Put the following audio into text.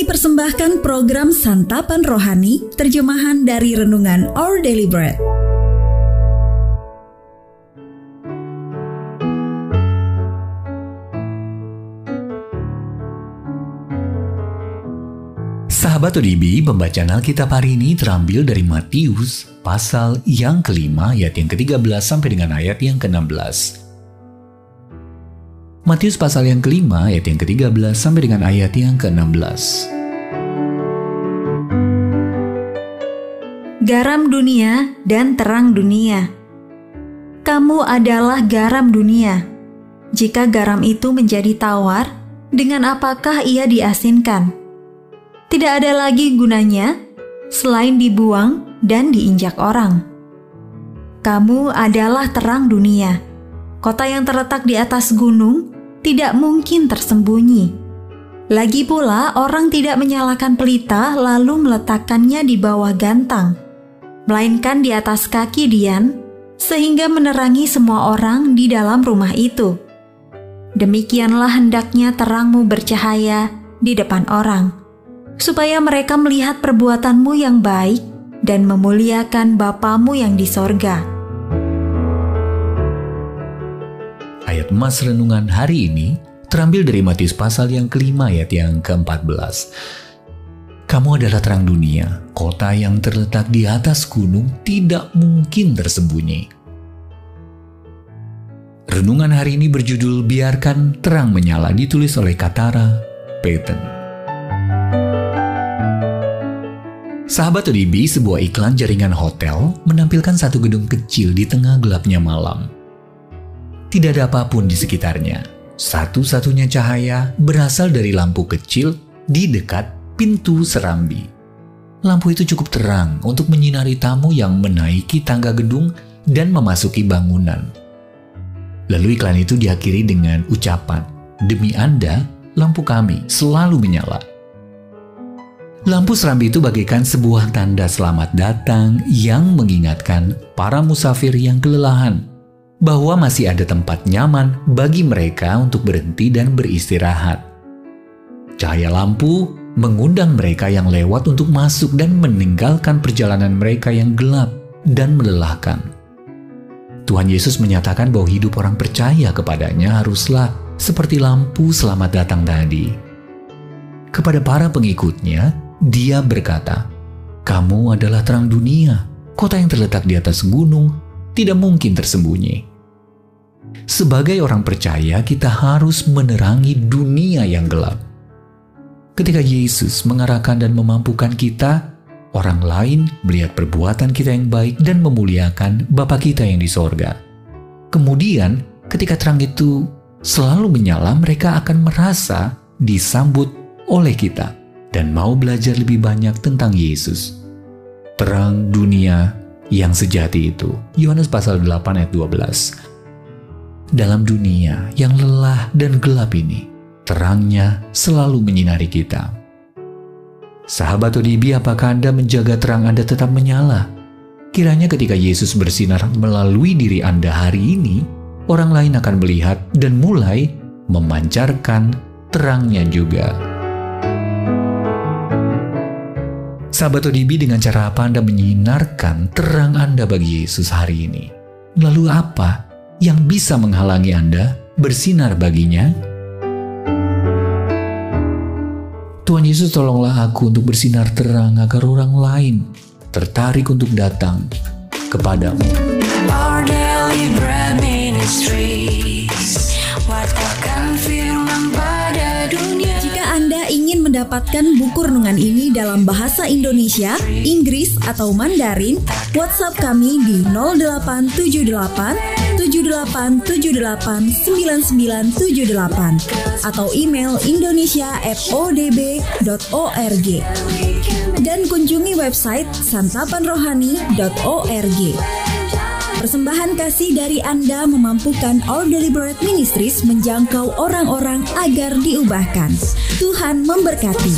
Kami persembahkan program Santapan Rohani, terjemahan dari Renungan Our Daily Bread. Sahabat ODB, pembacaan Alkitab hari ini terambil dari Matius pasal yang kelima ayat yang ke-13 sampai dengan ayat yang ke-16. Matius pasal yang kelima ayat yang ke-13 sampai dengan ayat yang ke-16. Garam dunia dan terang dunia. Kamu adalah garam dunia. Jika garam itu menjadi tawar, dengan apakah ia diasinkan? Tidak ada lagi gunanya selain dibuang dan diinjak orang. Kamu adalah terang dunia. Kota yang terletak di atas gunung tidak mungkin tersembunyi. Lagi pula, orang tidak menyalakan pelita lalu meletakkannya di bawah gantang, melainkan di atas kaki Dian, sehingga menerangi semua orang di dalam rumah itu. Demikianlah hendaknya terangmu bercahaya di depan orang, supaya mereka melihat perbuatanmu yang baik dan memuliakan Bapamu yang di sorga. Ayat emas renungan hari ini terambil dari Matius pasal yang kelima ayat yang ke-14. Kamu adalah terang dunia, kota yang terletak di atas gunung tidak mungkin tersembunyi. Renungan hari ini berjudul Biarkan Terang Menyala ditulis oleh Katara Peyton. Sahabat ODB, sebuah iklan jaringan hotel menampilkan satu gedung kecil di tengah gelapnya malam. Tidak ada apa pun di sekitarnya. Satu-satunya cahaya berasal dari lampu kecil di dekat pintu serambi. Lampu itu cukup terang untuk menyinari tamu yang menaiki tangga gedung dan memasuki bangunan. Lalu iklan itu diakhiri dengan ucapan, "Demi Anda, lampu kami selalu menyala." Lampu serambi itu bagaikan sebuah tanda selamat datang yang mengingatkan para musafir yang kelelahan bahwa masih ada tempat nyaman bagi mereka untuk berhenti dan beristirahat. Cahaya lampu mengundang mereka yang lewat untuk masuk dan meninggalkan perjalanan mereka yang gelap dan melelahkan. Tuhan Yesus menyatakan bahwa hidup orang percaya kepadanya haruslah seperti lampu selamat datang tadi. Kepada para pengikutnya, dia berkata, "Kamu adalah terang dunia, kota yang terletak di atas gunung, tidak mungkin tersembunyi." Sebagai orang percaya, kita harus menerangi dunia yang gelap. Ketika Yesus mengarahkan dan memampukan kita, orang lain melihat perbuatan kita yang baik dan memuliakan Bapa kita yang di sorga. Kemudian, ketika terang itu selalu menyala, mereka akan merasa disambut oleh kita dan mau belajar lebih banyak tentang Yesus. Terang dunia yang sejati itu. Yohanes pasal 8 ayat 12 dalam dunia yang lelah dan gelap ini, terangnya selalu menyinari kita. Sahabat ODB, apakah Anda menjaga terang Anda tetap menyala? Kiranya ketika Yesus bersinar melalui diri Anda hari ini, orang lain akan melihat dan mulai memancarkan terangnya juga. Sahabat ODB, dengan cara apa Anda menyinarkan terang Anda bagi Yesus hari ini? Lalu apa yang bisa menghalangi Anda bersinar baginya? Tuhan Yesus tolonglah aku untuk bersinar terang agar orang lain tertarik untuk datang kepadamu. Our daily bread ministries, mendapatkan buku renungan ini dalam bahasa Indonesia, Inggris, atau Mandarin, WhatsApp kami di 0878 78789978 atau email indonesia@odb.org dan kunjungi website santapanrohani.org. Persembahan kasih dari Anda memampukan Our Deliberate Ministries menjangkau orang-orang agar diubahkan. Tuhan memberkati.